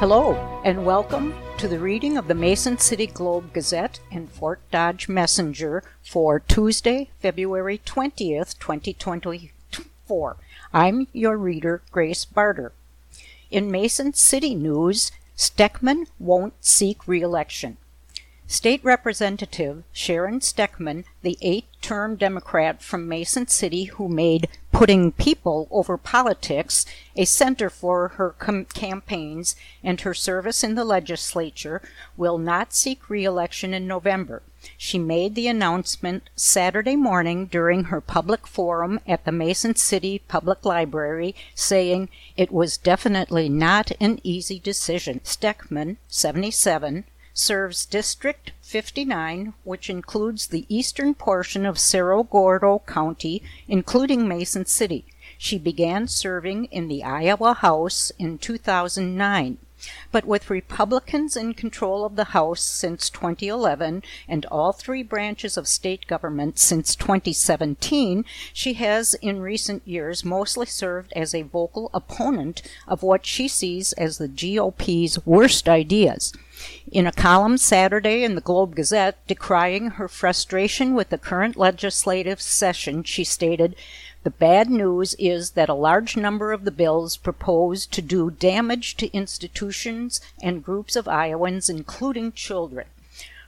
Hello, and welcome to the reading of the Mason City Globe Gazette and Fort Dodge Messenger for Tuesday, February 20th, 2024. I'm your reader, Grace Barter. In Mason City news, Steckman won't seek re-election. State Representative Sharon Steckman, the eight term Democrat from Mason City who made putting people over politics a center for her com- campaigns and her service in the legislature, will not seek re election in November. She made the announcement Saturday morning during her public forum at the Mason City Public Library, saying it was definitely not an easy decision. Steckman, 77, serves District 59, which includes the eastern portion of Cerro Gordo County, including Mason City. She began serving in the Iowa House in 2009. But with Republicans in control of the House since 2011 and all three branches of state government since 2017, she has in recent years mostly served as a vocal opponent of what she sees as the GOP's worst ideas. In a column Saturday in the Globe Gazette decrying her frustration with the current legislative session, she stated, the bad news is that a large number of the bills proposed to do damage to institutions and groups of Iowans, including children.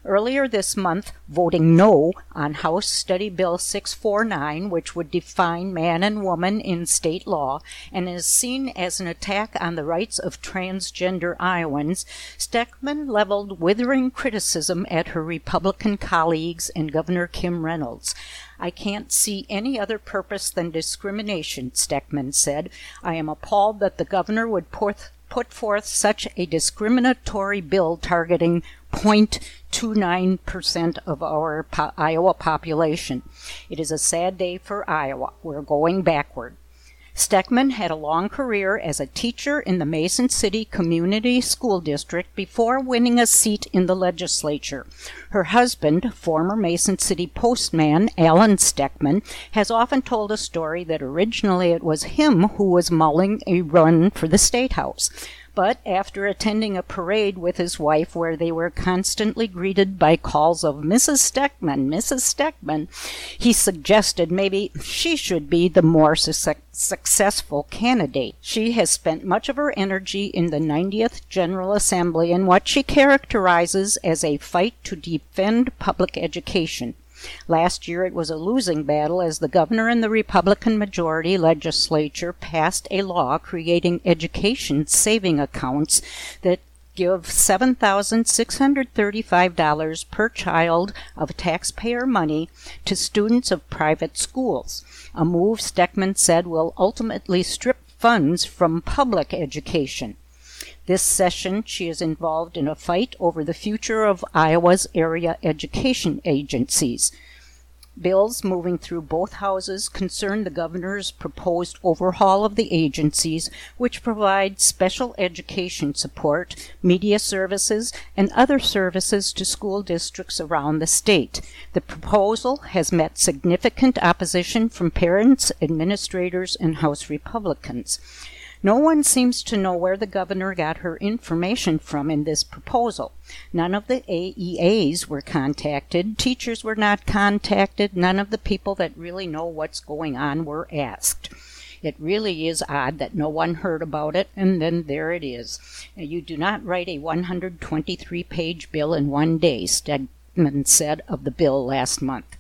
Earlier this month, voting no on House Study Bill 649, which would define man and woman in state law and is seen as an attack on the rights of transgender Iowans, Steckman leveled withering criticism at her Republican colleagues and Governor Kim Reynolds. I can't see any other purpose than discrimination, Steckman said. I am appalled that the governor would put, put forth such a discriminatory bill targeting 0.29% of our po- Iowa population. It is a sad day for Iowa. We're going backward. Steckman had a long career as a teacher in the Mason City Community School District before winning a seat in the legislature. Her husband, former Mason City postman Alan Steckman, has often told a story that originally it was him who was mulling a run for the State House but after attending a parade with his wife where they were constantly greeted by calls of Mrs. Steckman, Mrs. Steckman, he suggested maybe she should be the more su- successful candidate. She has spent much of her energy in the 90th General Assembly in what she characterizes as a fight to defend public education. Last year it was a losing battle as the governor and the Republican majority legislature passed a law creating education saving accounts that give $7,635 per child of taxpayer money to students of private schools, a move Steckman said will ultimately strip funds from public education. This session, she is involved in a fight over the future of Iowa's area education agencies. Bills moving through both houses concern the governor's proposed overhaul of the agencies, which provide special education support, media services, and other services to school districts around the state. The proposal has met significant opposition from parents, administrators, and House Republicans. No one seems to know where the governor got her information from in this proposal. None of the AEAs were contacted, teachers were not contacted, none of the people that really know what's going on were asked. It really is odd that no one heard about it, and then there it is. You do not write a 123 page bill in one day, Steckman said of the bill last month.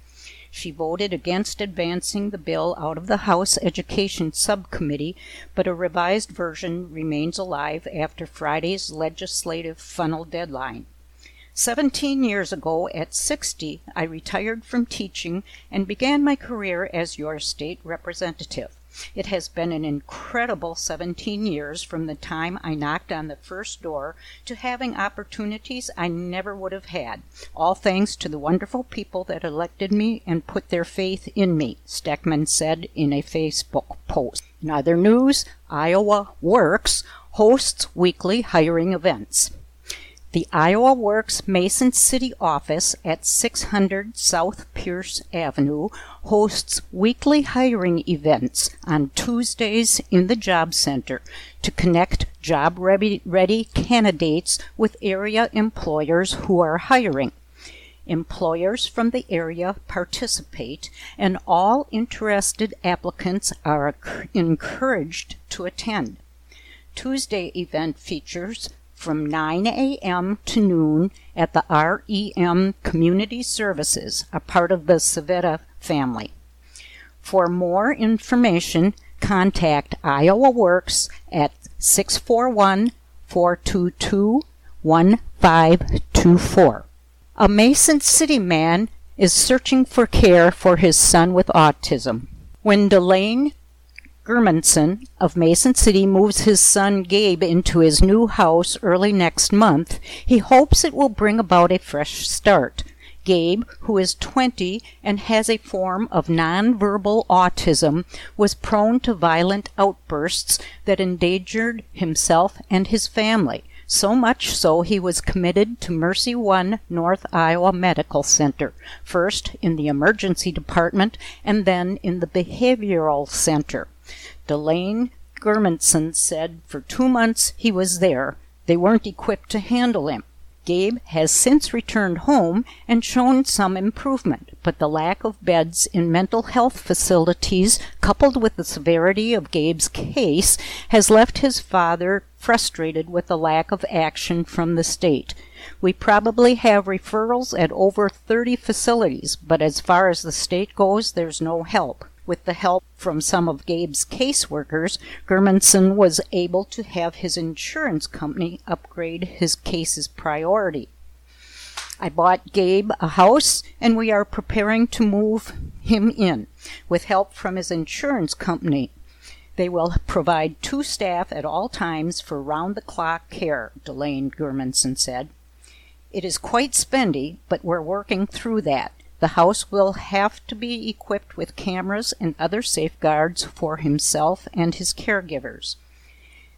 She voted against advancing the bill out of the House Education Subcommittee, but a revised version remains alive after Friday's legislative funnel deadline. Seventeen years ago, at 60, I retired from teaching and began my career as your state representative. It has been an incredible 17 years from the time I knocked on the first door to having opportunities I never would have had, all thanks to the wonderful people that elected me and put their faith in me, Steckman said in a Facebook post. In other news, Iowa Works hosts weekly hiring events. The Iowa Works Mason City office at 600 South Pierce Avenue hosts weekly hiring events on Tuesdays in the Job Center to connect job ready candidates with area employers who are hiring. Employers from the area participate, and all interested applicants are encouraged to attend. Tuesday event features from 9 a.m. to noon at the REM Community Services, a part of the Sevita family. For more information, contact Iowa Works at 641 422 1524. A Mason City man is searching for care for his son with autism. When Delane Germanson of Mason City moves his son Gabe into his new house early next month, he hopes it will bring about a fresh start. Gabe, who is 20 and has a form of nonverbal autism, was prone to violent outbursts that endangered himself and his family. So much so he was committed to Mercy One North Iowa Medical Center, first in the emergency department and then in the behavioral center. Delane Germanson said for two months he was there. They weren't equipped to handle him. Gabe has since returned home and shown some improvement, but the lack of beds in mental health facilities, coupled with the severity of Gabe's case, has left his father frustrated with the lack of action from the state. We probably have referrals at over 30 facilities, but as far as the state goes, there's no help. With the help from some of Gabe's caseworkers, Germanson was able to have his insurance company upgrade his case's priority. I bought Gabe a house and we are preparing to move him in with help from his insurance company. They will provide two staff at all times for round the clock care, Delane Germanson said. It is quite spendy, but we're working through that. The house will have to be equipped with cameras and other safeguards for himself and his caregivers.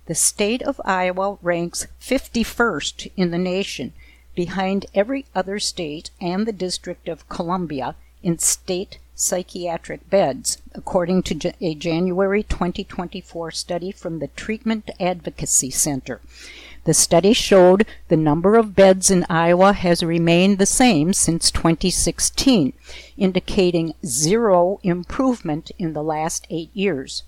The state of Iowa ranks 51st in the nation, behind every other state and the District of Columbia in state psychiatric beds, according to a January 2024 study from the Treatment Advocacy Center. The study showed the number of beds in Iowa has remained the same since 2016, indicating zero improvement in the last eight years.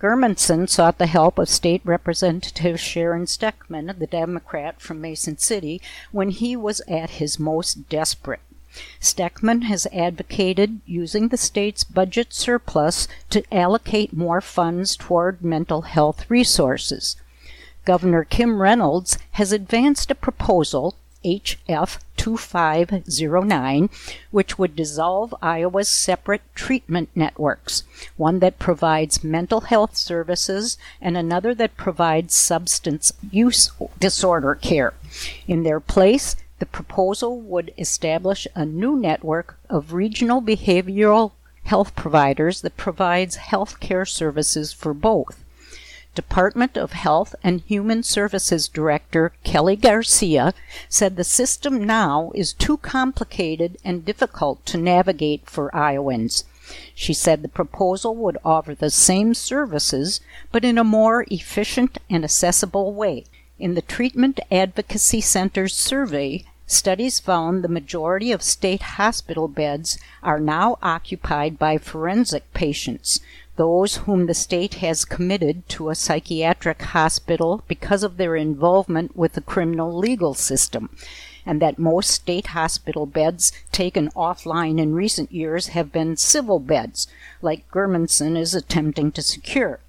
Germanson sought the help of State Representative Sharon Steckman, the Democrat from Mason City, when he was at his most desperate. Steckman has advocated using the state's budget surplus to allocate more funds toward mental health resources. Governor Kim Reynolds has advanced a proposal, HF 2509, which would dissolve Iowa's separate treatment networks, one that provides mental health services and another that provides substance use disorder care. In their place, the proposal would establish a new network of regional behavioral health providers that provides health care services for both. Department of Health and Human Services Director Kelly Garcia said the system now is too complicated and difficult to navigate for Iowans. She said the proposal would offer the same services, but in a more efficient and accessible way. In the Treatment Advocacy Center's survey, studies found the majority of state hospital beds are now occupied by forensic patients, those whom the state has committed to a psychiatric hospital because of their involvement with the criminal legal system, and that most state hospital beds taken offline in recent years have been civil beds, like Germanson is attempting to secure.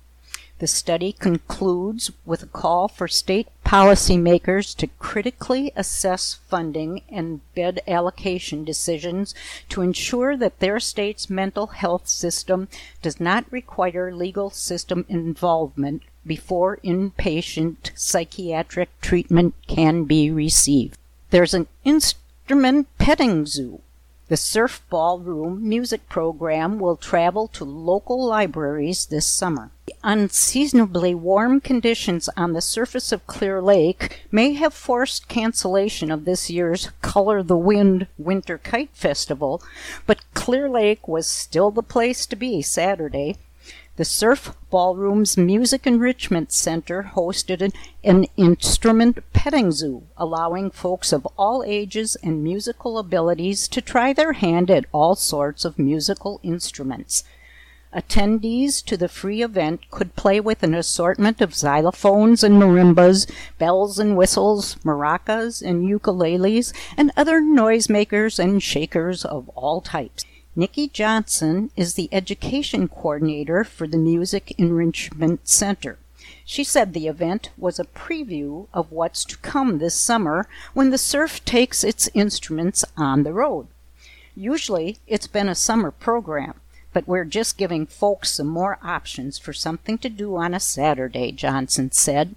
The study concludes with a call for state policymakers to critically assess funding and bed allocation decisions to ensure that their state's mental health system does not require legal system involvement before inpatient psychiatric treatment can be received. There's an instrument petting zoo The Surf Ballroom music program will travel to local libraries this summer. The unseasonably warm conditions on the surface of Clear Lake may have forced cancellation of this year's Color the Wind Winter Kite Festival, but Clear Lake was still the place to be Saturday. The Surf Ballroom's Music Enrichment Center hosted an, an, instrument petting zoo, allowing folks of all ages and musical abilities to try their hand at all sorts of musical instruments. Attendees to the free event could play with an assortment of xylophones and marimbas, bells and whistles, maracas and ukuleles, and other noisemakers and shakers of all types. Nikki Johnson is the education coordinator for the Music Enrichment Center. She said the event was a preview of what's to come this summer when the surf takes its instruments on the road. Usually it's been a summer program, but we're just giving folks some more options for something to do on a Saturday, Johnson said.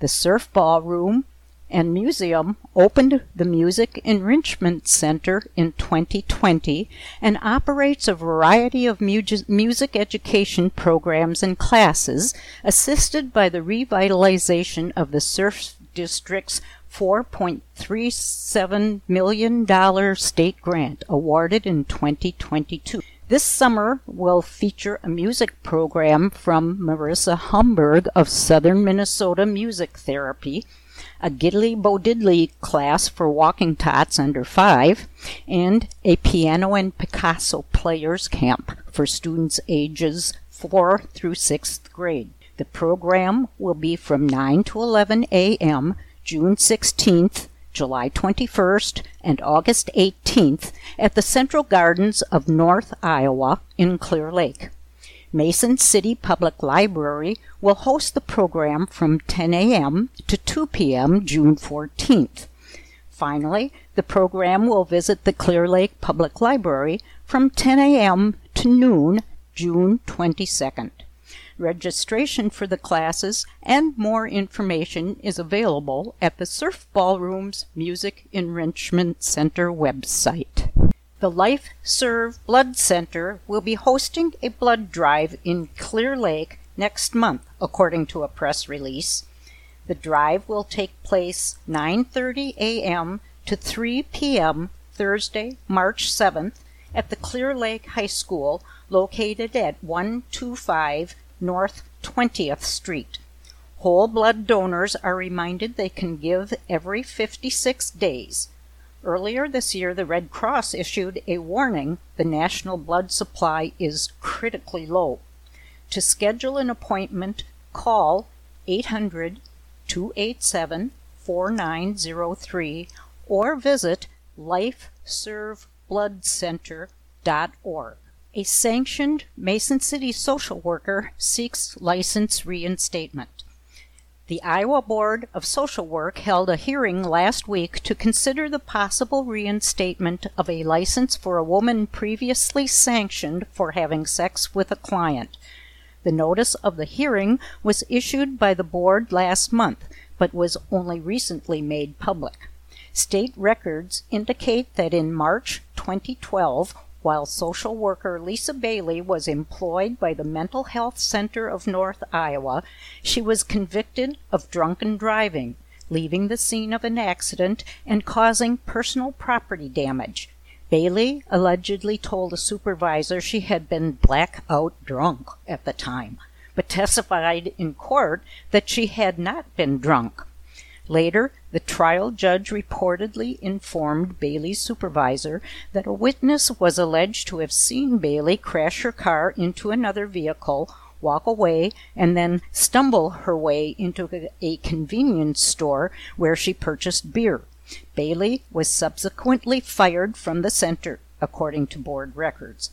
The Surf Ballroom and Museum opened the Music Enrichment Center in 2020 and operates a variety of mu- music education programs and classes assisted by the revitalization of the Surf District's $4.37 million state grant awarded in 2022. This summer will feature a music program from Marissa Humberg of Southern Minnesota Music Therapy a Giddly Bo Diddly class for walking tots under five, and a piano and Picasso players camp for students ages 4 through 6th grade. The program will be from 9 to 11 a.m. June 16th, July 21st, and August 18th at the Central Gardens of North Iowa in Clear Lake. Mason City Public Library will host the program from 10 a.m. to 2 p.m. June 14th. Finally, the program will visit the Clear Lake Public Library from 10 a.m. to noon June 22nd. Registration for the classes and more information is available at the Surf Ballroom's Music Enrichment Center website. The Life Serve Blood Center will be hosting a blood drive in Clear Lake next month, according to a press release. The drive will take place 9:30 a.m. to 3 p.m. Thursday, March 7th at the Clear Lake High School located at 125 North 20th Street. Whole blood donors are reminded they can give every 56 days. Earlier this year, the Red Cross issued a warning the national blood supply is critically low. To schedule an appointment, call 800 287 4903 or visit lifeservebloodcenter.org. A sanctioned Mason City social worker seeks license reinstatement. The Iowa Board of Social Work held a hearing last week to consider the possible reinstatement of a license for a woman previously sanctioned for having sex with a client. The notice of the hearing was issued by the board last month, but was only recently made public. State records indicate that in March 2012, while social worker Lisa Bailey was employed by the Mental Health Center of North Iowa, she was convicted of drunken driving, leaving the scene of an accident and causing personal property damage. Bailey allegedly told a supervisor she had been blackout drunk at the time, but testified in court that she had not been drunk. Later, the trial judge reportedly informed Bailey's supervisor that a witness was alleged to have seen Bailey crash her car into another vehicle, walk away, and then stumble her way into a convenience store where she purchased beer. Bailey was subsequently fired from the center, according to board records.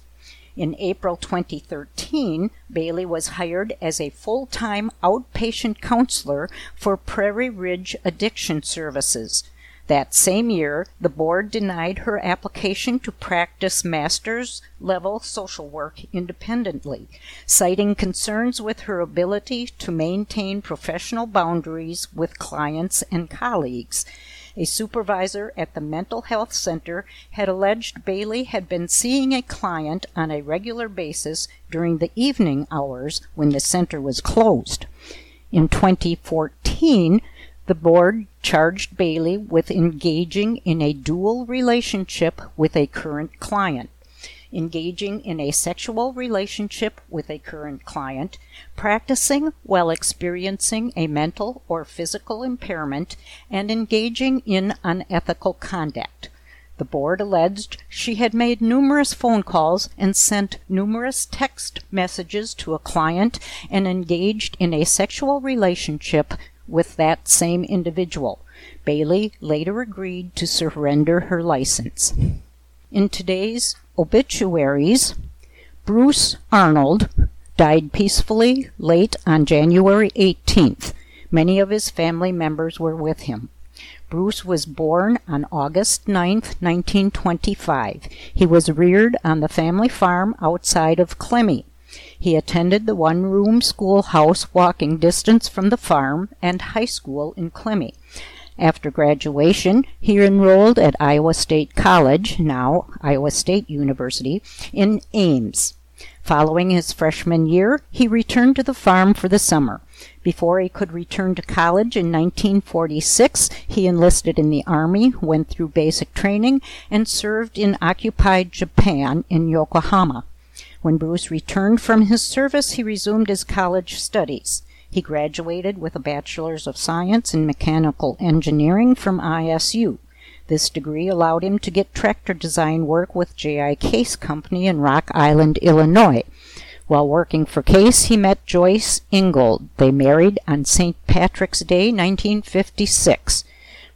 In April 2013, Bailey was hired as a full time outpatient counselor for Prairie Ridge Addiction Services. That same year, the board denied her application to practice master's level social work independently, citing concerns with her ability to maintain professional boundaries with clients and colleagues. A supervisor at the mental health center had alleged Bailey had been seeing a client on a regular basis during the evening hours when the center was closed. In 2014, the board charged Bailey with engaging in a dual relationship with a current client engaging in a sexual relationship with a current client, practicing while experiencing a mental or physical impairment, and engaging in unethical conduct. The board alleged she had made numerous phone calls and sent numerous text messages to a client and engaged in a sexual relationship with that same individual. Bailey later agreed to surrender her license. In today's obituaries, Bruce Arnold died peacefully late on January 18th. Many of his family members were with him. Bruce was born on August 9, 1925. He was reared on the family farm outside of Clemmy. He attended the one room schoolhouse walking distance from the farm and high school in Clemmy. After graduation, he enrolled at Iowa State College, now Iowa State University, in Ames. Following his freshman year, he returned to the farm for the summer. Before he could return to college in 1946, he enlisted in the Army, went through basic training, and served in occupied Japan in Yokohama. When Bruce returned from his service, he resumed his college studies. He graduated with a Bachelor's of Science in Mechanical Engineering from ISU. This degree allowed him to get tractor design work with J.I. Case Company in Rock Island, Illinois. While working for Case, he met Joyce Ingold. They married on St. Patrick's Day, 1956.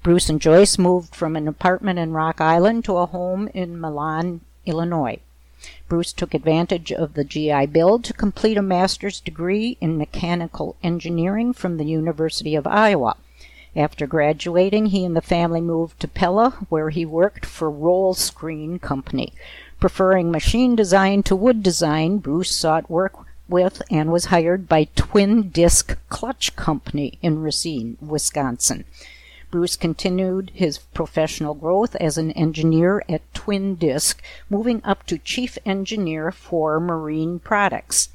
Bruce and Joyce moved from an apartment in Rock Island to a home in Milan, Illinois. Bruce took advantage of the GI Bill to complete a master's degree in mechanical engineering from the University of Iowa. After graduating, he and the family moved to Pella, where he worked for Rolscreen Company. Preferring machine design to wood design, Bruce sought work with and was hired by Twin Disc Clutch Company in Racine, Wisconsin. Bruce continued his professional growth as an engineer at Twin Disc, moving up to chief engineer for marine products.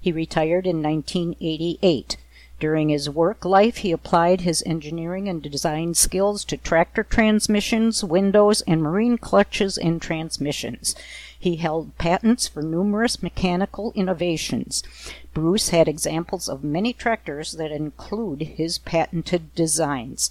He retired in 1988. During his work life, he applied his engineering and design skills to tractor transmissions, windows, and marine clutches and transmissions. He held patents for numerous mechanical innovations. Bruce had examples of many tractors that include his patented designs.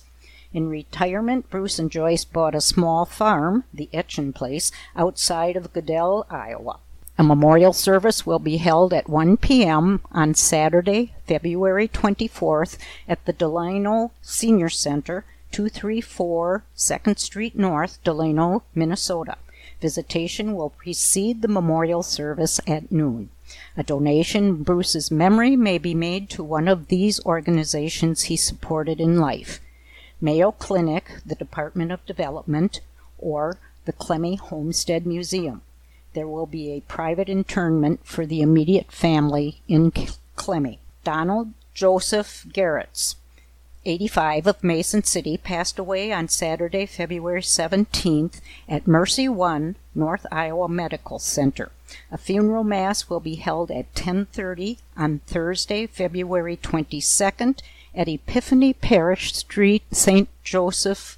In retirement, Bruce and Joyce bought a small farm, the Etchen Place, outside of Goodell, Iowa. A memorial service will be held at 1 p.m. on Saturday, February 24th at the Delano Senior Center, 234 2nd Street North, Delano, Minnesota. Visitation will precede the memorial service at noon. A donation in Bruce's memory may be made to one of these organizations he supported in life. Mayo Clinic, the Department of Development, or the Clemmy Homestead Museum. There will be a private interment for the immediate family in Clemmy. Donald Joseph Garretts, 85 of Mason City, passed away on Saturday, February 17th at Mercy One North Iowa Medical Center. A funeral mass will be held at 10:30 on Thursday, February 22nd at Epiphany Parish Street, St. Joseph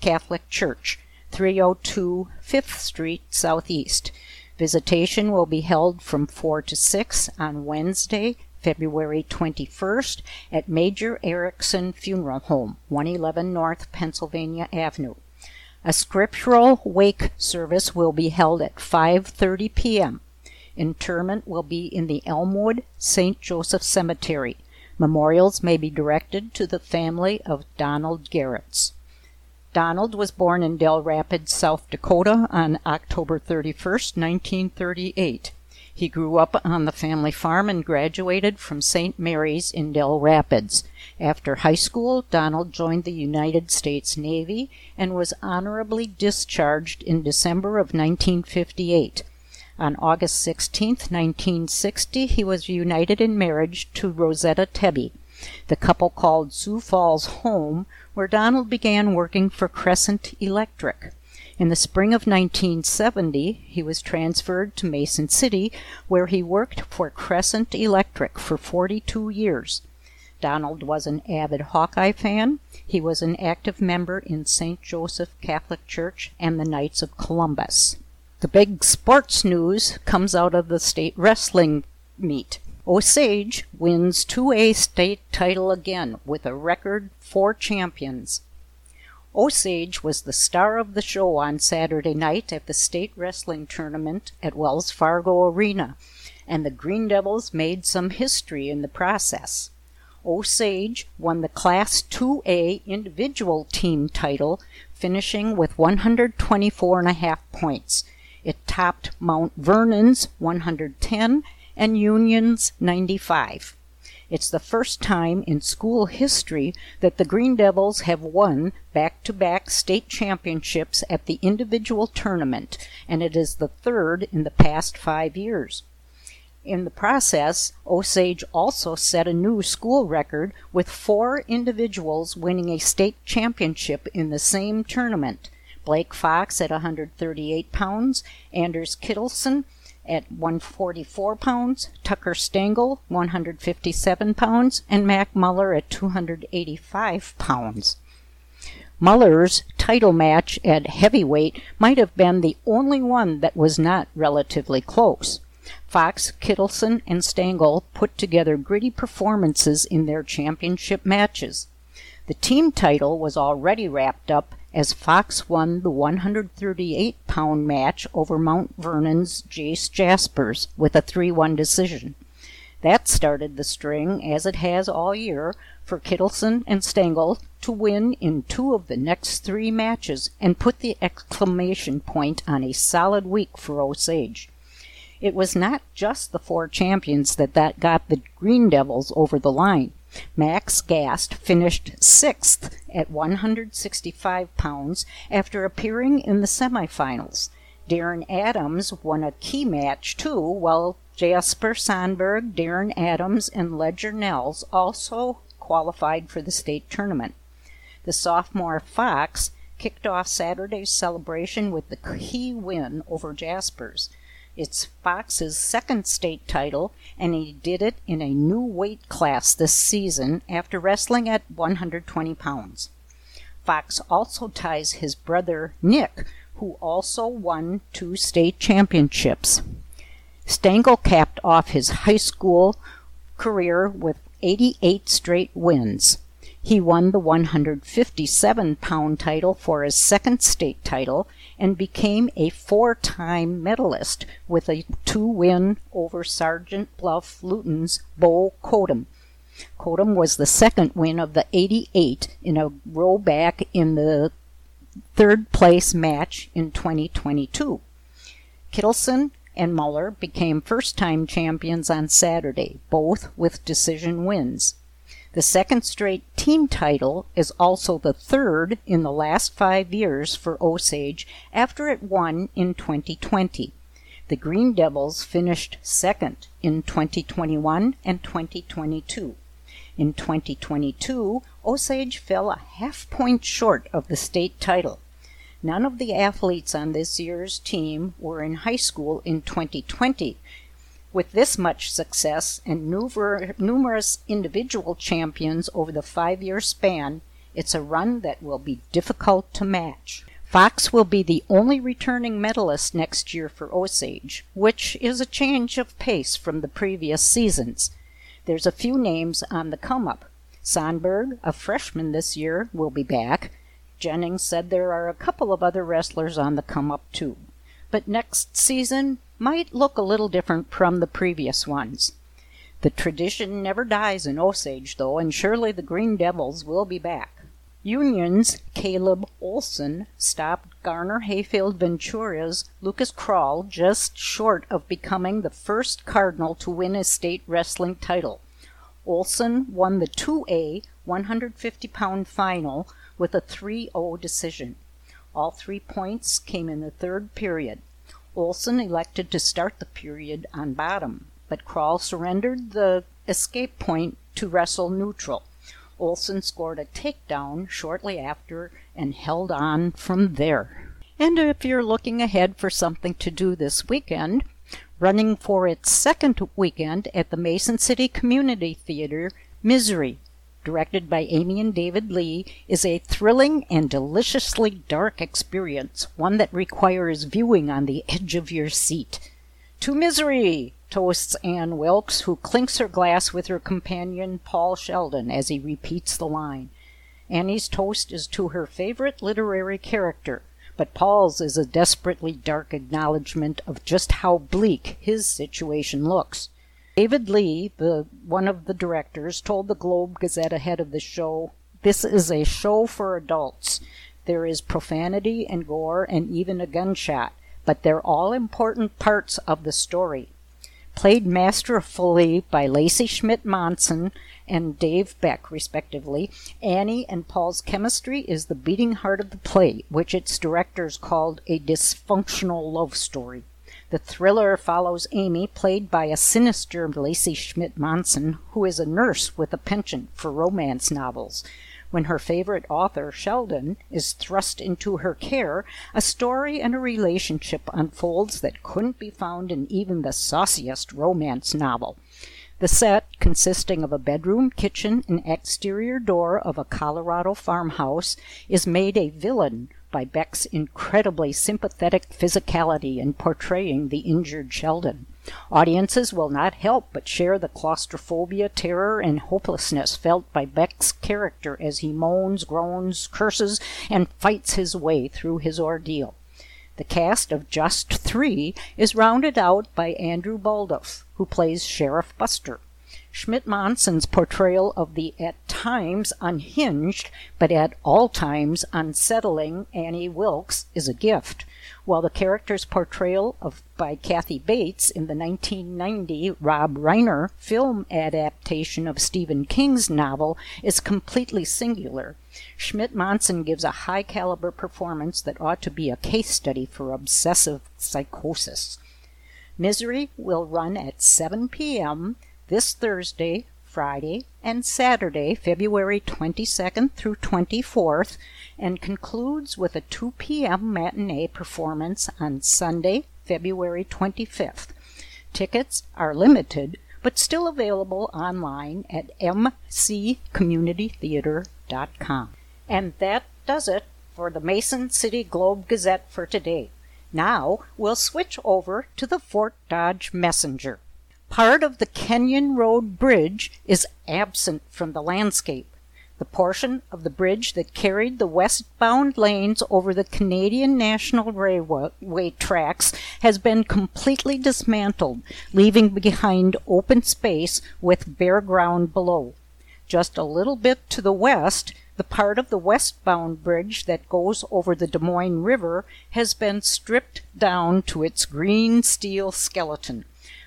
Catholic Church, 302 Fifth Street Southeast. Visitation will be held from 4 to 6 on Wednesday, February 21st at Major Erikson Funeral Home, 111 North Pennsylvania Avenue. A scriptural wake service will be held at 5:30 p.m. Interment will be in the Elmwood St. Joseph Cemetery, Memorials may be directed to the family of Donald Garretts. Donald was born in Dell Rapids, South Dakota on October 31, 1938. He grew up on the family farm and graduated from St. Mary's in Dell Rapids. After high school, Donald joined the United States Navy and was honorably discharged in December of 1958. On August 16, 1960, he was united in marriage to Rosetta Tebby. The couple called Sioux Falls home, where Donald began working for Crescent Electric. In the spring of 1970, he was transferred to Mason City, where he worked for Crescent Electric for 42 years. Donald was an avid Hawkeye fan. He was an active member in St. Joseph Catholic Church and the Knights of Columbus. The big sports news comes out of the state wrestling meet. Osage wins 2A state title again with a record four champions. Osage was the star of the show on Saturday night at the state wrestling tournament at Wells Fargo Arena, and the Green Devils made some history in the process. Osage won the Class 2A individual team title, finishing with 124 and a half points. It topped Mount Vernon's 110 and Union's 95. It's the first time in school history that the Green Devils have won back to back state championships at the individual tournament, and it is the third in the past five years. In the process, Osage also set a new school record with four individuals winning a state championship in the same tournament. Blake Fox at 138 pounds, Anders Kittleson at 144 pounds, Tucker Stengel 157 pounds, and Mac Muller at 285 pounds. Muller's title match at heavyweight might have been the only one that was not relatively close. Fox, Kittleson, and Stengel put together gritty performances in their championship matches. The team title was already wrapped up as Fox won the 138 pound match over Mount Vernon's Jace Jaspers with a 3 1 decision. That started the string, as it has all year, for Kittleson and Stengel to win in two of the next three matches and put the exclamation point on a solid week for Osage. It was not just the four champions that, that got the Green Devils over the line. Max Gast finished sixth at 165 pounds after appearing in the semifinals. Darren Adams won a key match too, while Jasper Sandberg, Darren Adams, and Ledger Nels also qualified for the state tournament. The sophomore Fox kicked off Saturday's celebration with the key win over Jaspers. It's Fox's second state title, and he did it in a new weight class this season after wrestling at 120 pounds. Fox also ties his brother Nick, who also won two state championships. Stengel capped off his high school career with 88 straight wins. He won the 157 pound title for his second state title and became a four time medalist with a two win over Sergeant Bluff Luton's Bo Kodum. Kodum was the second win of the 88 in a row back in the third place match in 2022. Kittleson and Muller became first time champions on Saturday, both with decision wins. The second straight team title is also the third in the last five years for Osage after it won in 2020. The Green Devils finished second in 2021 and 2022. In 2022, Osage fell a half point short of the state title. None of the athletes on this year's team were in high school in 2020, with this much success and numerous individual champions over the five year span, it's a run that will be difficult to match. Fox will be the only returning medalist next year for Osage, which is a change of pace from the previous seasons. There's a few names on the come up. Sandberg, a freshman this year, will be back. Jennings said there are a couple of other wrestlers on the come up too. But next season, might look a little different from the previous ones. The tradition never dies in Osage, though, and surely the Green Devils will be back. Union's Caleb Olson stopped Garner Hayfield Ventura's Lucas Krull just short of becoming the first Cardinal to win a state wrestling title. Olson won the 2A 150 pound final with a 3 0 decision. All three points came in the third period. Olson elected to start the period on bottom, but Krull surrendered the escape point to wrestle neutral. Olson scored a takedown shortly after and held on from there. And if you're looking ahead for something to do this weekend, running for its second weekend at the Mason City Community Theater, Misery, directed by Amy and David Lee, is a thrilling and deliciously dark experience, one that requires viewing on the edge of your seat. To misery! toasts Anne Wilkes, who clinks her glass with her companion Paul Sheldon as he repeats the line. Annie's toast is to her favorite literary character, but Paul's is a desperately dark acknowledgment of just how bleak his situation looks. David Lee, the one of the directors, told the Globe Gazette ahead of the show, "This is a show for adults. There is profanity and gore and even a gunshot but they're all important parts of the story. Played masterfully by Lacey Schmidt Monson and Dave Beck, respectively, Annie and Paul's chemistry is the beating heart of the play, which its directors called a dysfunctional love story. The thriller follows Amy, played by a sinister Lacey Schmidt Monson, who is a nurse with a penchant for romance novels. When her favorite author, Sheldon, is thrust into her care, a story and a relationship unfolds that couldn't be found in even the sauciest romance novel. The set, consisting of a bedroom, kitchen, and exterior door of a Colorado farmhouse, is made a villain by Beck's incredibly sympathetic physicality in portraying the injured Sheldon. Audiences will not help but share the claustrophobia, terror, and hopelessness felt by Beck's character as he moans, groans, curses, and fights his way through his ordeal. The cast of just three is rounded out by Andrew Baldoff, who plays Sheriff Buster. Schmidt Monson's portrayal of the at times unhinged, but at all times unsettling Annie Wilkes is a gift while the character's portrayal of by Kathy Bates in the 1990 Rob Reiner film adaptation of Stephen King's novel is completely singular. Schmidt Monson gives a high caliber performance that ought to be a case study for obsessive psychosis. Misery will run at 7 p.m. this Thursday, Friday, and Saturday, February 22nd through 24th, and concludes with a 2 p.m. matinee performance on Sunday, February 25th. Tickets are limited, but still available online at mccommunitytheater.com. And that does it for the Mason City Globe Gazette for today. Now we'll switch over to the Fort Dodge Messenger. Part of the Kenyon Road Bridge is absent from the landscape. The portion of the bridge that carried the westbound lanes over the Canadian National Railway tracks has been completely dismantled, leaving behind open space with bare ground below. Just a little bit to the west, the part of the westbound bridge that goes over the Des Moines River has been stripped down to its green steel skeleton.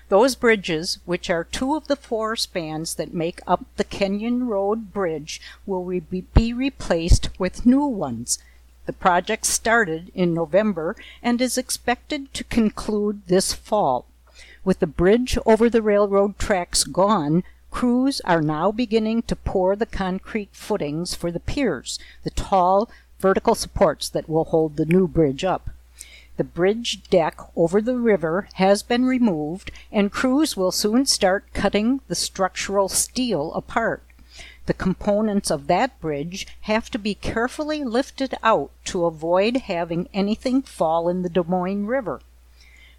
Those bridges, which are two of the four spans that make up the Kenyon Road Bridge, will be replaced with new ones. The project started in November and is expected to conclude this fall. With the bridge over the railroad tracks gone, crews are now beginning to pour the concrete footings for the piers, the tall vertical supports that will hold the new bridge up. The bridge deck over the river has been removed, and crews will soon start cutting the structural steel apart. The components of that bridge have to be carefully lifted out to avoid having anything fall in the Des Moines River.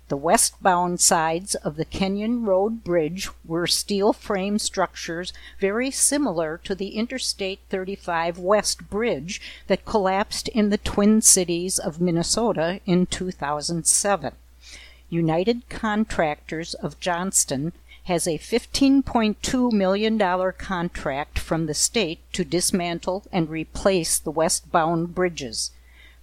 The westbound sides of the Kenyon Road Bridge were steel frame structures very similar to the Interstate 35 West Bridge that collapsed in the Twin Cities of Minnesota in 2007. United Contractors of Johnston has a $15.2 million contract from the state to dismantle and replace the westbound bridges.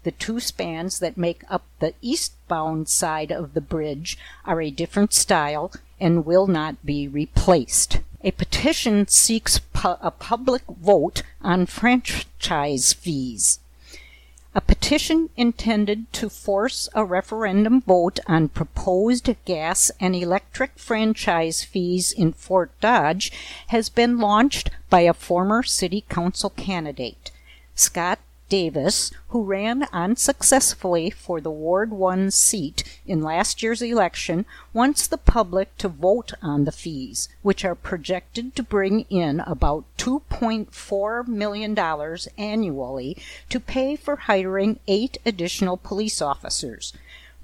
The two spans that make up the eastbound side of the bridge are a different style and will not be replaced. A petition seeks pu- a public vote on franchise fees. A petition intended to force a referendum vote on proposed gas and electric franchise fees in Fort Dodge has been launched by a former city council candidate, Scott Davis, who ran unsuccessfully for the Ward 1 seat in last year's election, wants the public to vote on the fees, which are projected to bring in about $2.4 million annually to pay for hiring eight additional police officers.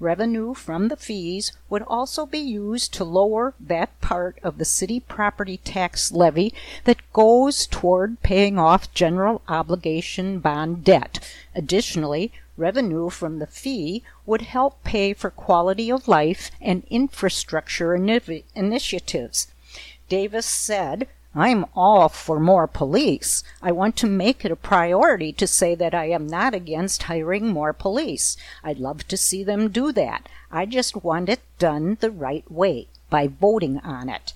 Revenue from the fees would also be used to lower that part of the city property tax levy that goes toward paying off general obligation bond debt. Additionally, revenue from the fee would help pay for quality of life and infrastructure initiatives. Davis said I'm all for more police. I want to make it a priority to say that I am not against hiring more police. I'd love to see them do that. I just want it done the right way, by voting on it.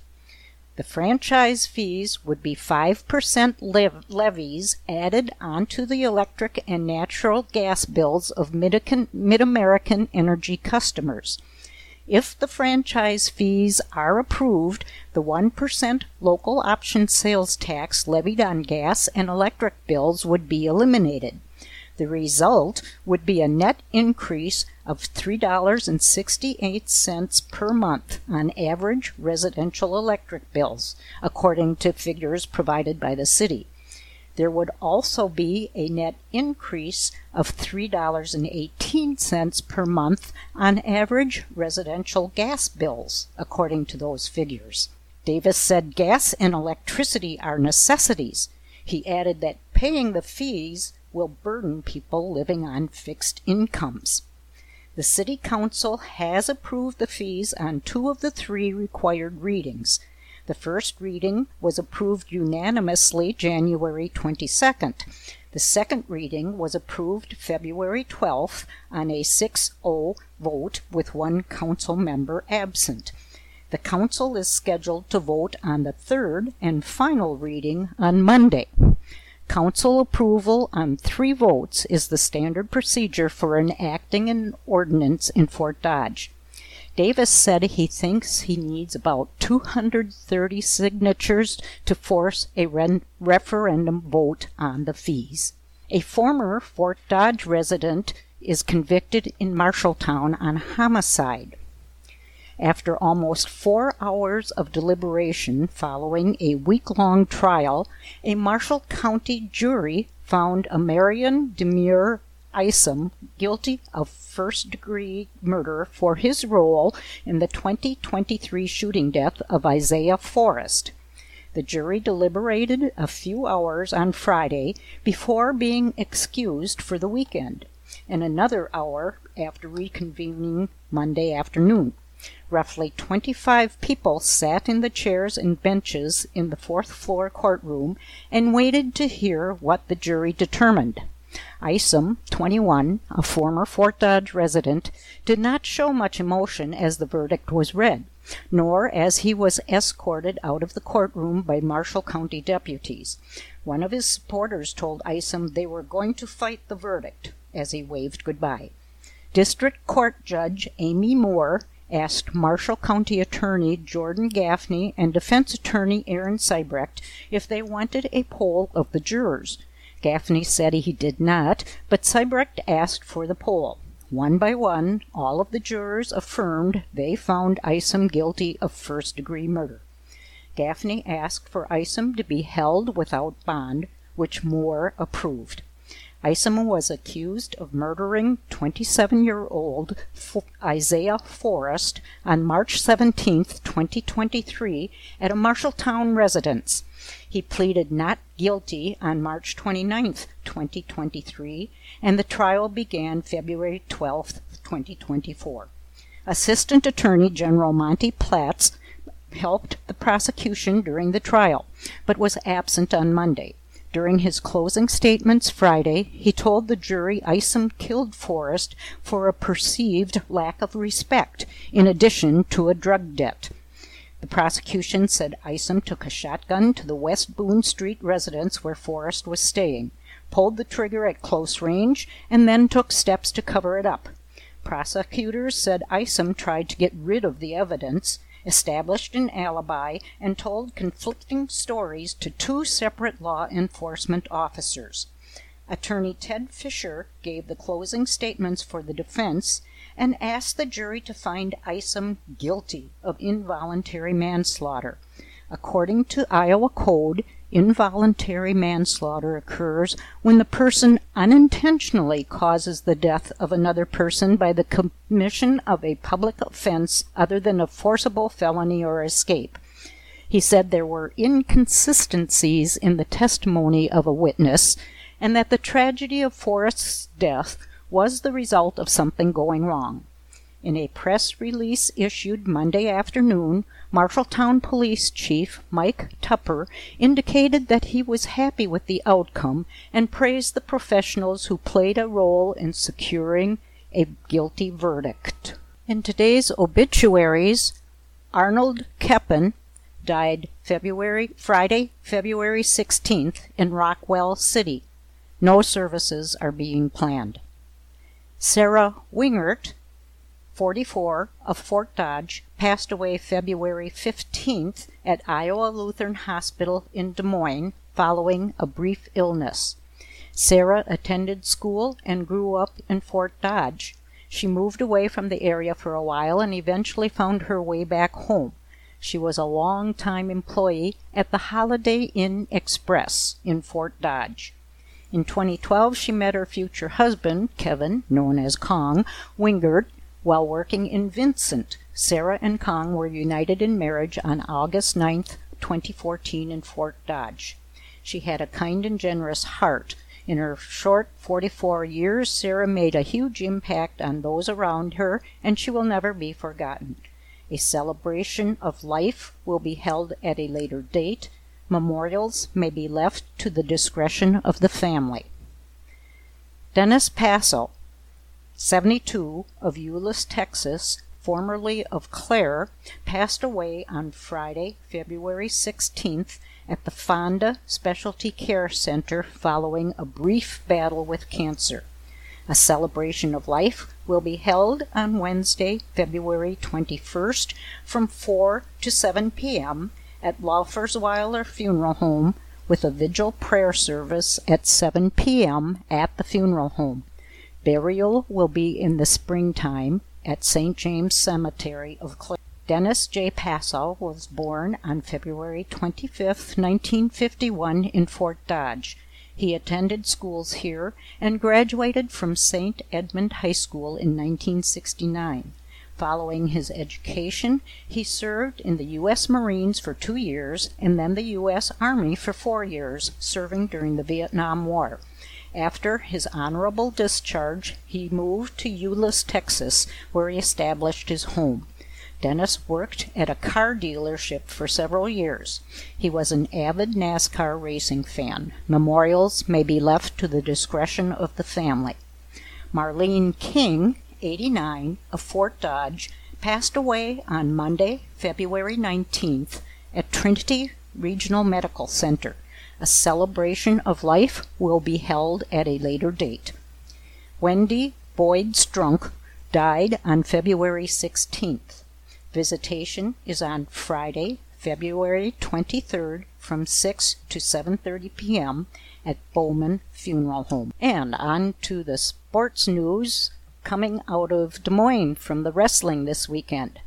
The franchise fees would be 5% lev- levies added onto the electric and natural gas bills of Mid American energy customers. If the franchise fees are approved, the 1% local option sales tax levied on gas and electric bills would be eliminated. The result would be a net increase of $3.68 per month on average residential electric bills, according to figures provided by the city there would also be a net increase of $3.18 per month on average residential gas bills, according to those figures. Davis said gas and electricity are necessities. He added that paying the fees will burden people living on fixed incomes. The City Council has approved the fees on two of the three required readings. The first reading was approved unanimously January 22nd. The second reading was approved February 12th on a 6 0 vote with one council member absent. The council is scheduled to vote on the third and final reading on Monday. Council approval on three votes is the standard procedure for enacting an ordinance in Fort Dodge. Davis said he thinks he needs about 230 signatures to force a re- referendum vote on the fees. A former Fort Dodge resident is convicted in Marshalltown on homicide. After almost four hours of deliberation following a week long trial, a Marshall County jury found a Marion Demure Isom guilty of first degree murder for his role in the 2023 shooting death of Isaiah Forrest. The jury deliberated a few hours on Friday before being excused for the weekend, and another hour after reconvening Monday afternoon. Roughly 25 people sat in the chairs and benches in the fourth floor courtroom and waited to hear what the jury determined. Isom, 21, a former Fort Dodge resident, did not show much emotion as the verdict was read, nor as he was escorted out of the courtroom by Marshall County deputies. One of his supporters told Isom they were going to fight the verdict as he waved goodbye. District Court Judge Amy Moore asked Marshall County Attorney Jordan Gaffney and Defense Attorney Aaron Seibrecht if they wanted a poll of the jurors. Gaffney said he did not, but Seibrecht asked for the poll. One by one, all of the jurors affirmed they found Isom guilty of first degree murder. Gaffney asked for Isom to be held without bond, which Moore approved. Isom was accused of murdering 27 year old Isaiah Forrest on March 17, 2023, at a Marshalltown residence. He pleaded not guilty on March 29, 2023, and the trial began February 12, 2024. Assistant Attorney General Monty Platts helped the prosecution during the trial, but was absent on Monday. During his closing statements Friday, he told the jury Isom killed Forrest for a perceived lack of respect, in addition to a drug debt. The prosecution said Isom took a shotgun to the West Boone Street residence where Forrest was staying. pulled the trigger at close range, and then took steps to cover it up. Prosecutors said Isom tried to get rid of the evidence, established an alibi, and told conflicting stories to two separate law enforcement officers. Attorney Ted Fisher gave the closing statements for the defense and asked the jury to find Isom guilty of involuntary manslaughter. According to Iowa code, involuntary manslaughter occurs when the person unintentionally causes the death of another person by the commission of a public offense other than a forcible felony or escape. He said there were inconsistencies in the testimony of a witness and that the tragedy of Forrest's death was the result of something going wrong. In a press release issued Monday afternoon, Marshalltown Police Chief Mike Tupper indicated that he was happy with the outcome and praised the professionals who played a role in securing a guilty verdict. In today's obituaries, Arnold Keppen died February Friday, February 16th in Rockwell City. No services are being planned. Sarah Wingert 44, of Fort Dodge, passed away February 15th at Iowa Lutheran Hospital in Des Moines following a brief illness. Sarah attended school and grew up in Fort Dodge. She moved away from the area for a while and eventually found her way back home. She was a long-time employee at the Holiday Inn Express in Fort Dodge. In 2012, she met her future husband, Kevin, known as Kong, Wingert, while working in Vincent, Sarah and Kong were united in marriage on August 9, 2014, in Fort Dodge. She had a kind and generous heart. In her short 44 years, Sarah made a huge impact on those around her, and she will never be forgotten. A celebration of life will be held at a later date. Memorials may be left to the discretion of the family. Dennis Passo 72, of Euless, Texas, formerly of Clare, passed away on Friday, February 16th, at the Fonda Specialty Care Center following a brief battle with cancer. A celebration of life will be held on Wednesday, February 21st from 4 to 7 p.m. at Laufersweiler Funeral Home with a vigil prayer service at 7 p.m. at the funeral home. Burial will be in the springtime at St. James Cemetery of Clare. Dennis J. Passo was born on February 25, 1951, in Fort Dodge. He attended schools here and graduated from St. Edmund High School in 1969. Following his education, he served in the U.S. Marines for two years and then the U.S. Army for four years, serving during the Vietnam War. After his honorable discharge, he moved to Euless, Texas, where he established his home. Dennis worked at a car dealership for several years. He was an avid NASCAR racing fan. Memorials may be left to the discretion of the family. Marlene King, 89, of Fort Dodge, passed away on Monday, February 19th, at Trinity Regional Medical Center. A celebration of life will be held at a later date. Wendy Boyd Strunk died on February 16th. Visitation is on Friday, February 23rd from 6 to 7:30 p.m. at Bowman Funeral Home. And on to the sports news coming out of Des Moines from the wrestling this weekend.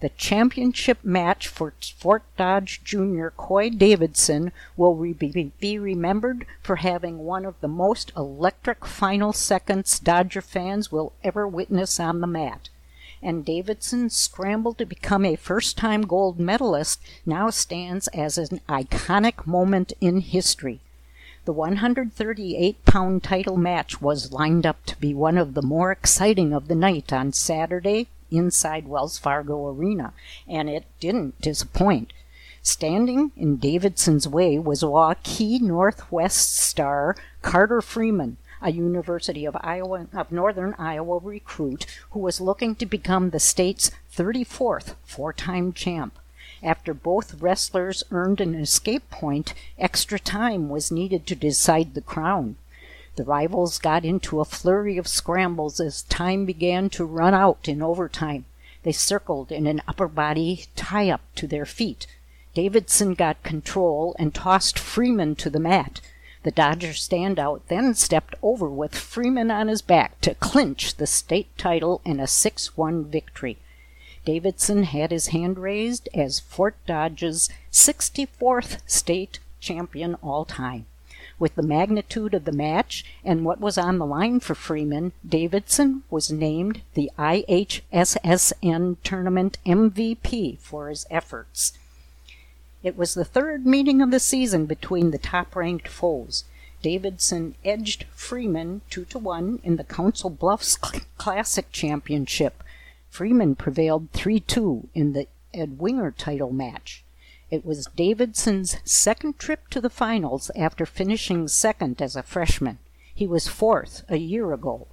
The championship match for Fort Dodge Jr. Coy Davidson will be remembered for having one of the most electric final seconds Dodger fans will ever witness on the mat. And Davidson's scramble to become a first time gold medalist now stands as an iconic moment in history. The 138 pound title match was lined up to be one of the more exciting of the night on Saturday, inside Wells Fargo Arena, and it didn't disappoint. Standing in Davidson's way was Waukee Northwest star Carter Freeman, a University of Iowa of Northern Iowa recruit who was looking to become the state's 34th four-time champ. After both wrestlers earned an escape point, extra time was needed to decide the crown. The rivals got into a flurry of scrambles as time began to run out in overtime. They circled in an upper body tie up to their feet. Davidson got control and tossed Freeman to the mat. The Dodger standout then stepped over with Freeman on his back to clinch the state title in a 6 1 victory. Davidson had his hand raised as Fort Dodge's 64th state champion all time. With the magnitude of the match and what was on the line for Freeman, Davidson was named the IHSSN Tournament MVP for his efforts. It was the third meeting of the season between the top ranked foes. Davidson edged Freeman 2 to 1 in the Council Bluffs Classic Championship. Freeman prevailed 3 2 in the Ed Winger title match. It was Davidson's second trip to the finals after finishing second as a freshman. He was fourth a year ago.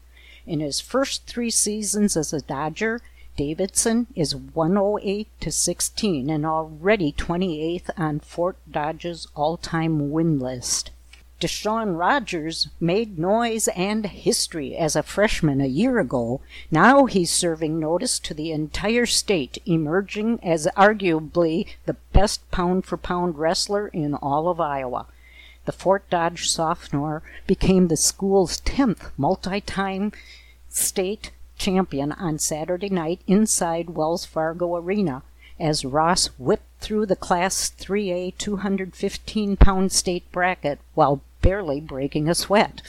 In his first three seasons as a Dodger, Davidson is 108 to 16 and already 28th on Fort Dodge's all-time win list. Deshaun Rogers made noise and history as a freshman a year ago. Now he's serving notice to the entire state, emerging as arguably the best pound for pound wrestler in all of Iowa. The Fort Dodge sophomore became the school's 10th multi time state champion on Saturday night inside Wells Fargo Arena as Ross whipped through the Class 3A 215 pound state bracket while barely breaking a sweat.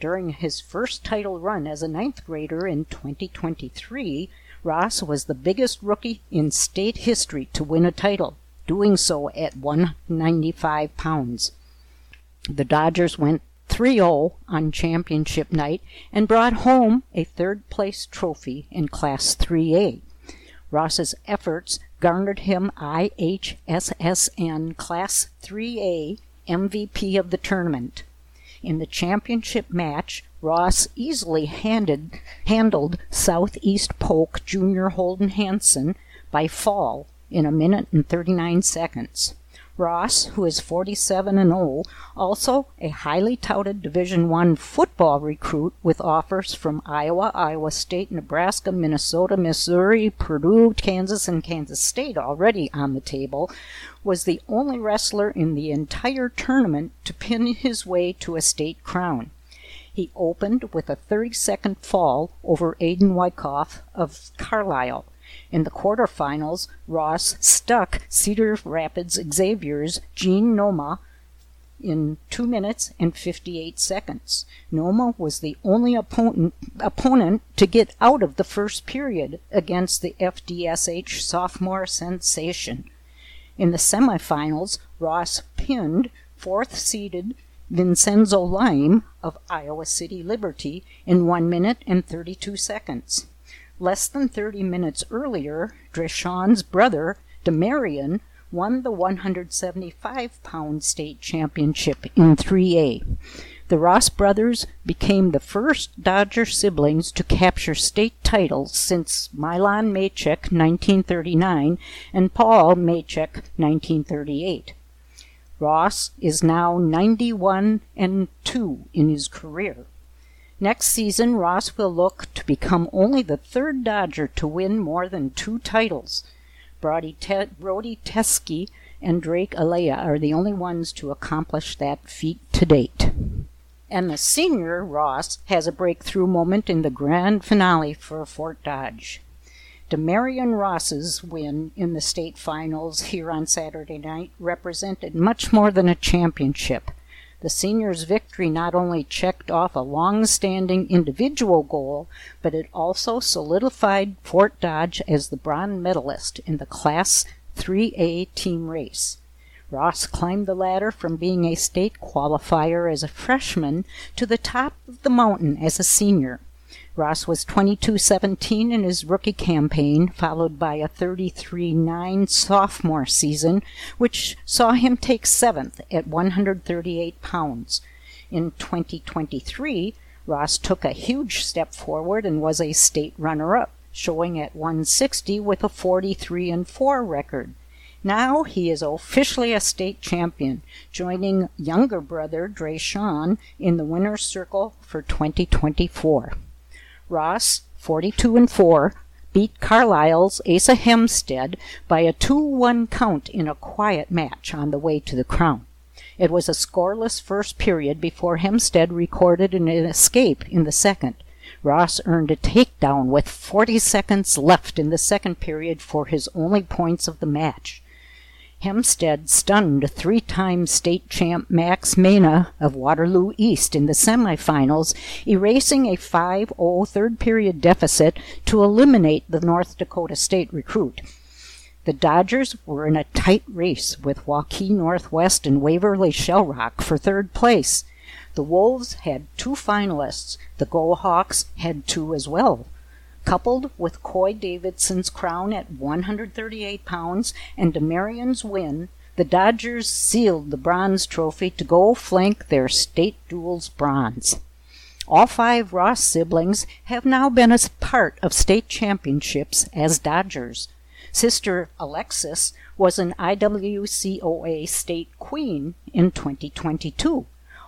During his first title run as a ninth grader in 2023, Ross was the biggest rookie in state history to win a title, doing so at 195 pounds. The Dodgers went 3 0 on championship night and brought home a third place trophy in Class 3A. Ross's efforts garnered him IHSSN Class 3A MVP of the tournament. In the championship match, Ross easily handed, handled Southeast Polk junior Holden Hansen by fall in a minute and 39 seconds. Ross, who is 47 and old, also a highly touted Division 1 football recruit with offers from Iowa, Iowa State, Nebraska, Minnesota, Missouri, Purdue, Kansas, and Kansas State already on the table, was the only wrestler in the entire tournament to pin his way to a state crown. He opened with a 30 second fall over Aiden Wyckoff of Carlisle. In the quarterfinals, Ross stuck Cedar Rapids Xavier's Gene Noma in 2 minutes and 58 seconds. Noma was the only opponent, opponent to get out of the first period against the FDSH sophomore sensation. In the semifinals, Ross pinned fourth seeded Vincenzo Lime of Iowa City Liberty in 1 minute and 32 seconds. Less than 30 minutes earlier, Deshaun's brother, Demarion, won the 175 pound state championship in 3A. The Ross brothers became the first Dodger siblings to capture state titles since Milan Maychek 1939 and Paul Maychek 1938. Ross is now 91 and 2 in his career. Next season, Ross will look to become only the third Dodger to win more than two titles. Brody, Te- Brody Teske and Drake Alea are the only ones to accomplish that feat to date. And the senior, Ross, has a breakthrough moment in the grand finale for Fort Dodge. Demarion Ross's win in the state finals here on Saturday night represented much more than a championship. The seniors' victory not only checked off a long standing individual goal, but it also solidified Fort Dodge as the bronze medalist in the Class 3A team race. Ross climbed the ladder from being a state qualifier as a freshman to the top of the mountain as a senior. Ross was 22-17 in his rookie campaign, followed by a 33-9 sophomore season, which saw him take seventh at 138 pounds. In 2023, Ross took a huge step forward and was a state runner-up, showing at 160 with a 43 and 4 record. Now he is officially a state champion, joining younger brother Dre'Shawn in the winner's circle for 2024. Ross, 42 and 4, beat Carlisle's Asa Hempstead by a 2-1 count in a quiet match on the way to the crown. It was a scoreless first period before Hempstead recorded an escape in the second. Ross earned a takedown with 40 seconds left in the second period for his only points of the match. Hempstead stunned three-time state champ Max Mena of Waterloo East in the semifinals, erasing a 5-0 third period deficit to eliminate the North Dakota State recruit. The Dodgers were in a tight race with Waukee Northwest and Waverly Shellrock for third place. The Wolves had two finalists. The Go Hawks had two as well. Coupled with Coy Davidson's crown at 138 pounds and DeMarion's win, the Dodgers sealed the bronze trophy to go flank their state duels bronze. All five Ross siblings have now been a part of state championships as Dodgers. Sister Alexis was an IWCOA state queen in 2022.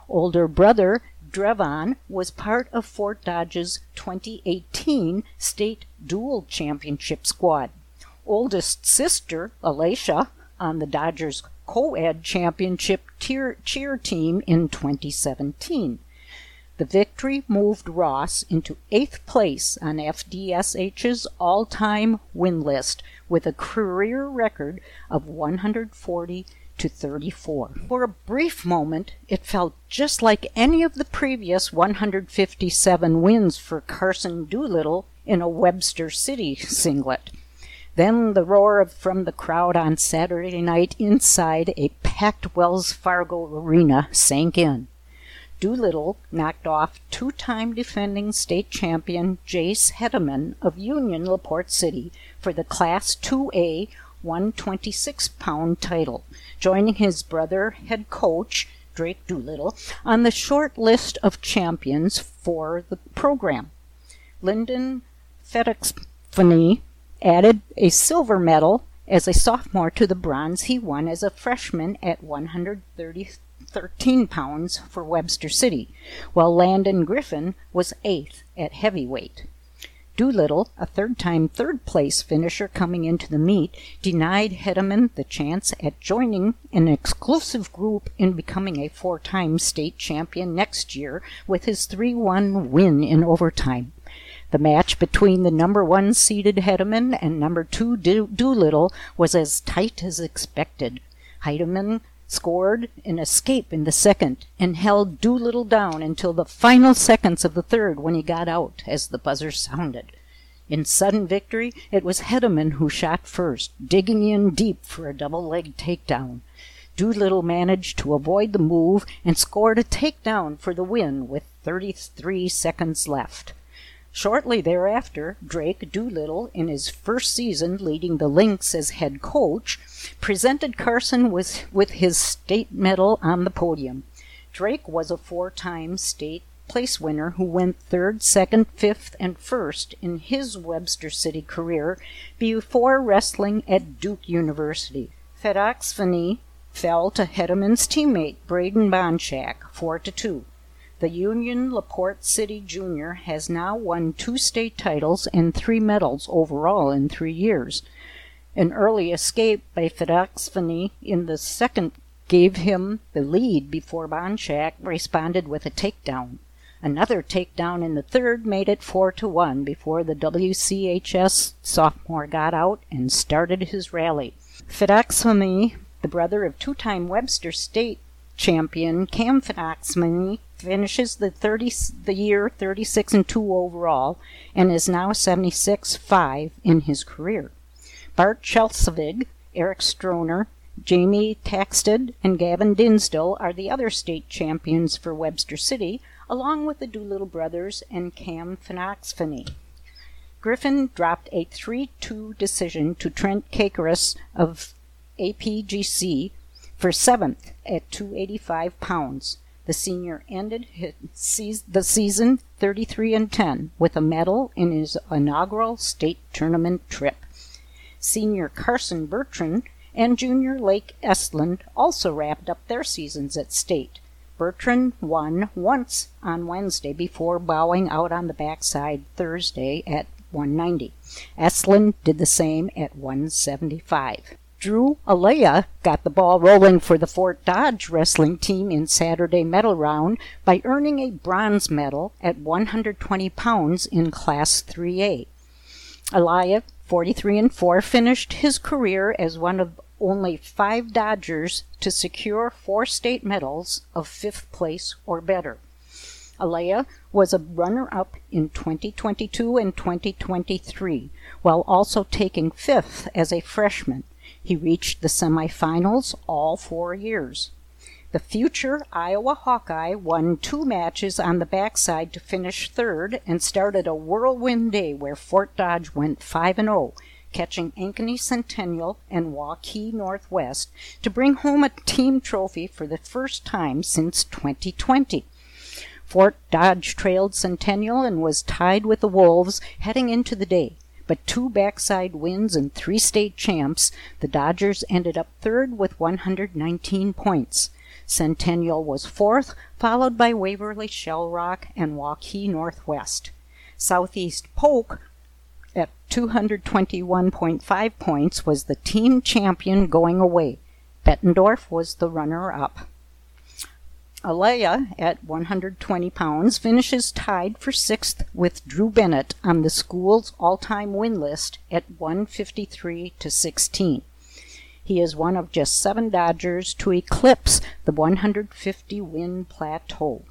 Older brother Drevon was part of Fort Dodge's 2018 state dual championship squad. Oldest sister, Alicia, on the Dodgers co-ed championship tier, cheer team in 2017. The victory moved Ross into eighth place on FDSH's all-time win list with a career record of 140 to 34. For a brief moment, it felt just like any of the previous 157 wins for Carson Doolittle in a Webster City singlet. Then the roar from the crowd on Saturday night inside a packed Wells Fargo arena sank in. Doolittle knocked off two-time defending state champion Jace Hedeman of Union LaPorte City for the Class 2A 126-pound title, joining his brother head coach Drake Doolittle on the short list of champions for the program. Lyndon Phetxumphou added a silver medal as a sophomore to the bronze he won as a freshman at 130 13 pounds for Webster City, while Landon Griffin was eighth at heavyweight. Doolittle, a third time third place finisher coming into the meet, denied Hedeman the chance at joining an exclusive group in becoming a four time state champion next year with his 3 1 win in overtime. The match between the number one seeded Hedeman and number two Doolittle was as tight as expected. Hedeman scored an escape in the second, and held Doolittle down until the final seconds of the third when he got out as the buzzer sounded. In sudden victory, it was Hedeman who shot first, digging in deep for a double leg takedown. Doolittle managed to avoid the move and scored a takedown for the win with 33 seconds left. Shortly thereafter, Drake Doolittle, in his first season leading the Lynx as head coach, presented Carson with, with his state medal on the podium. Drake was a four time state place winner who went third, second, fifth, and first in his Webster City career before wrestling at Duke University. Phetxumphou fell to Hedeman's teammate Braden Bonchak, 4 to 2. The Union LaPorte City Junior has now won two state titles and three medals overall in three years. An early escape by Phetxumphou in the second gave him the lead before Bonchak responded with a takedown. Another takedown in the third made it 4 to 1 before the WCHS sophomore got out and started his rally. Phetxumphou, the brother of two time Webster State champion Cam Phetxumphou, finishes the 30 the year 36 and 2 overall and is now 76 5 in his career. Bart Chelsevig, Eric Stroner, Jamie Taxted, and Gavin Dinsdale are the other state champions for Webster City, along with the Doolittle brothers and Cam Phetxumphou. Griffin dropped a 3-2 decision to Trent Cakeris of APGC for seventh at 285 pounds. The senior ended his, the season 33 and 10 with a medal in his inaugural state tournament trip. Senior Carson Bertrand and Junior Lake Estland also wrapped up their seasons at state. Bertrand won once on Wednesday before bowing out on the backside Thursday at 190. Estland did the same at 175. Drew Alea got the ball rolling for the Fort Dodge wrestling team in Saturday medal round by earning a bronze medal at 120 pounds in Class 3A. Alea, 43 and 4, finished his career as one of only five Dodgers to secure four state medals of fifth place or better. Alea was a runner up in 2022 and 2023, while also taking fifth as a freshman. He reached the semifinals all four years. The future Iowa Hawkeye won two matches on the backside to finish third and started a whirlwind day where Fort Dodge went 5 and 0 catching Ankeny Centennial and Waukee Northwest to bring home a team trophy for the first time since 2020. Fort Dodge trailed Centennial and was tied with the Wolves heading into the day. But two backside wins and three state champs, the Dodgers ended up third with 119 points. Centennial was fourth, followed by Waverly Shell Rock and Waukee Northwest. Southeast Polk at 221.5 points was the team champion going away. Bettendorf was the runner up. Alea, at 120 pounds, finishes tied for sixth with Drew Bennett on the school's all time win list at 153 to 16. He is one of just seven Dodgers to eclipse the 150 win plateau.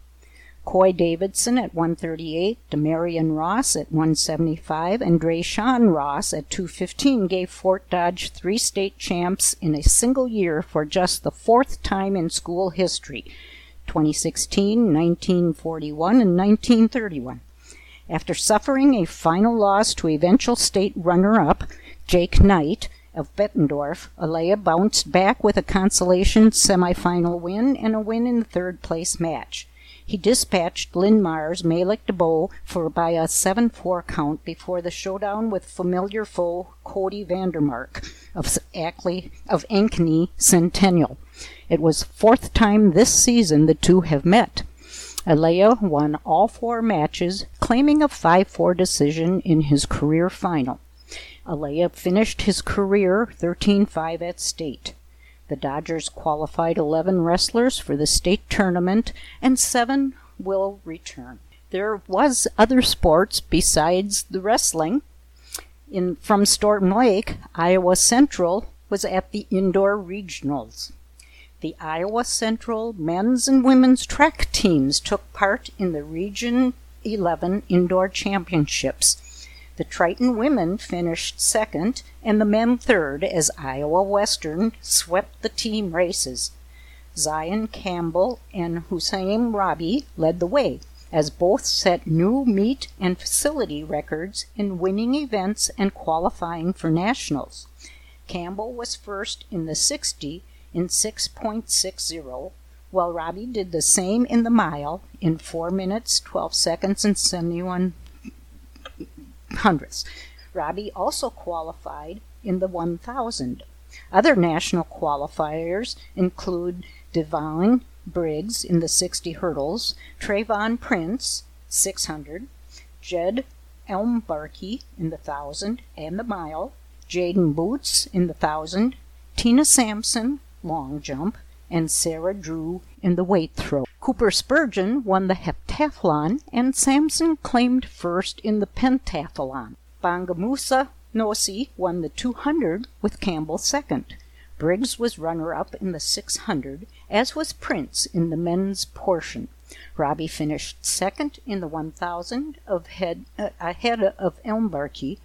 Coy Davidson at 138, Demarion Ross at 175, and Drayshawn Ross at 215 gave Fort Dodge three state champs in a single year for just the fourth time in school history 2016, 1941, and 1931. After suffering a final loss to eventual state runner up Jake Knight of Bettendorf, Alea bounced back with a consolation semifinal win and a win in the third place match. He dispatched Linn-Mar's Malik DeBow for by a 7-4 count before the showdown with familiar foe Cody Vandermark of Ackley of Ankeny Centennial. It was fourth time this season the two have met. Alea won all four matches, claiming a 5-4 decision in his career final. Alea finished his career 13-5 at state. The Dodgers qualified 11 wrestlers for the state tournament, and seven will return. There was other sports besides the wrestling. In from Storm Lake, Iowa Central was at the indoor regionals. The Iowa Central men's and women's track teams took part in the Region 11 indoor championships. The Triton women finished second and the men third as Iowa Western swept the team races. Zion Campbell and Hussein Rabi led the way, as both set new meet and facility records in winning events and qualifying for nationals. Campbell was first in the 60 in 6.60, while Rabi did the same in the mile in 4 minutes, 12 seconds, and 71 hundredths. Rabi also qualified in the 1000. Other national qualifiers include Devine Briggs in the 60 hurdles, Trayvon Prince, 600, Jed Elmbarkey in the 1000 and the mile, Jaden Boots in the 1000, Tina Sampson, long jump, and Sarah Drew in the weight throw. Cooper Spurgeon won the heptathlon, and Sampson claimed first in the pentathlon. Bangamusa Nosi won the 200 with Campbell second. Briggs was runner-up in the 600, as was Prince in the men's portion. Rabi finished second in the 1000 of head, uh, ahead of Elmbarkey.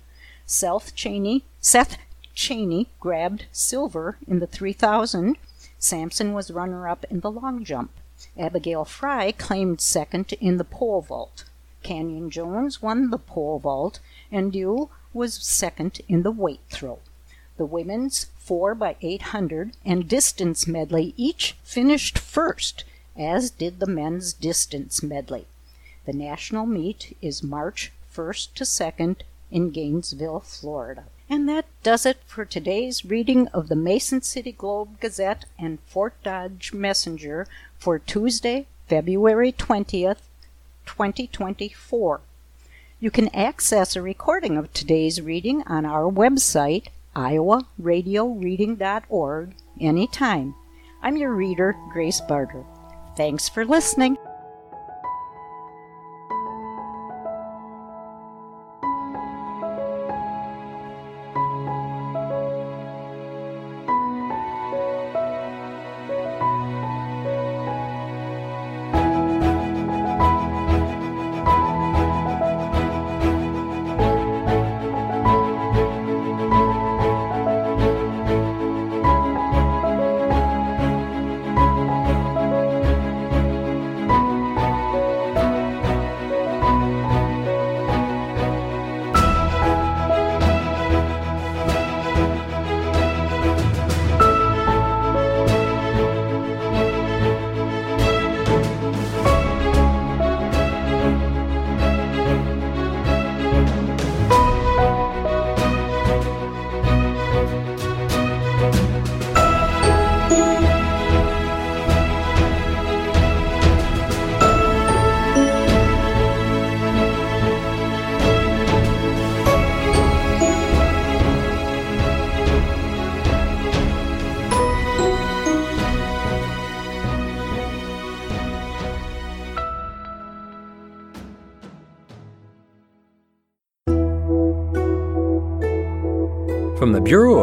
Seth Cheney, Seth Cheney grabbed silver in the 3000 Sampson was runner up in the long jump. Abigail Fry claimed second in the pole vault. Canyon Jones won the pole vault, and Dew was second in the weight throw. The women's 4 by 800 and distance medley each finished first, as did the men's distance medley. The national meet is March 1st to 2nd in Gainesville, Florida. And that does it for today's reading of the Mason City Globe Gazette and Fort Dodge Messenger for Tuesday, February 20th, 2024. You can access a recording of today's reading on our website, iowaradioreading.org, anytime. I'm your reader, Grace Barter. Thanks for listening.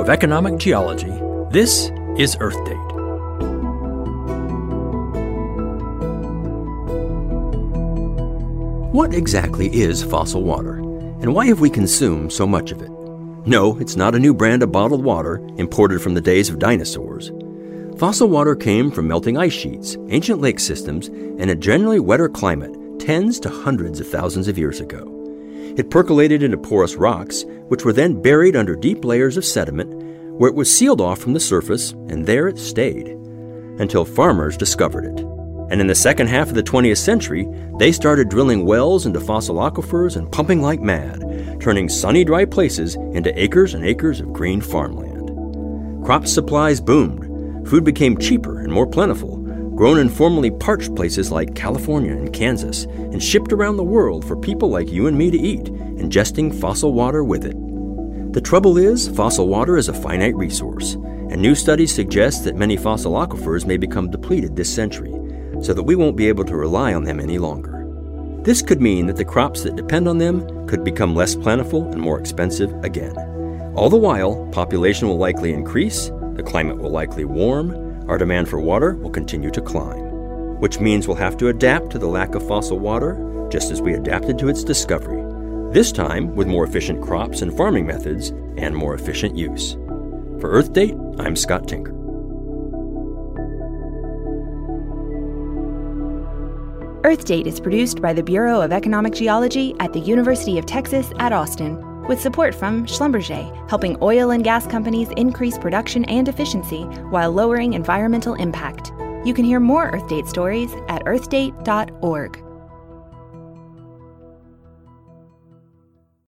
Of Economic Geology, this is Earth Date. What exactly is fossil water, and why have we consumed so much of it? No, it's not a new brand of bottled water imported from the days of dinosaurs. Fossil water came from melting ice sheets, ancient lake systems, and a generally wetter climate tens to hundreds of thousands of years ago. It percolated into porous rocks, which were then buried under deep layers of sediment, where it was sealed off from the surface, and there it stayed until farmers discovered it. And in the second half of the 20th century, they started drilling wells into fossil aquifers and pumping like mad, turning sunny, dry places into acres and acres of green farmland. Crop supplies boomed, food became cheaper and more plentiful, grown in formerly parched places like California and Kansas, and shipped around the world for people like you and me to eat, ingesting fossil water with it. The trouble is, fossil water is a finite resource, and new studies suggest that many fossil aquifers may become depleted this century, so that we won't be able to rely on them any longer. This could mean that the crops that depend on them could become less plentiful and more expensive again. All the while, population will likely increase, the climate will likely warm, our demand for water will continue to climb, which means we'll have to adapt to the lack of fossil water just as we adapted to its discovery, this time with more efficient crops and farming methods and more efficient use. For Earth Date, I'm Scott Tinker. Earth Date is produced by the Bureau of Economic Geology at the University of Texas at Austin with support from Schlumberger, helping oil and gas companies increase production and efficiency while lowering environmental impact. You can hear more Earth Date stories at earthdate.org.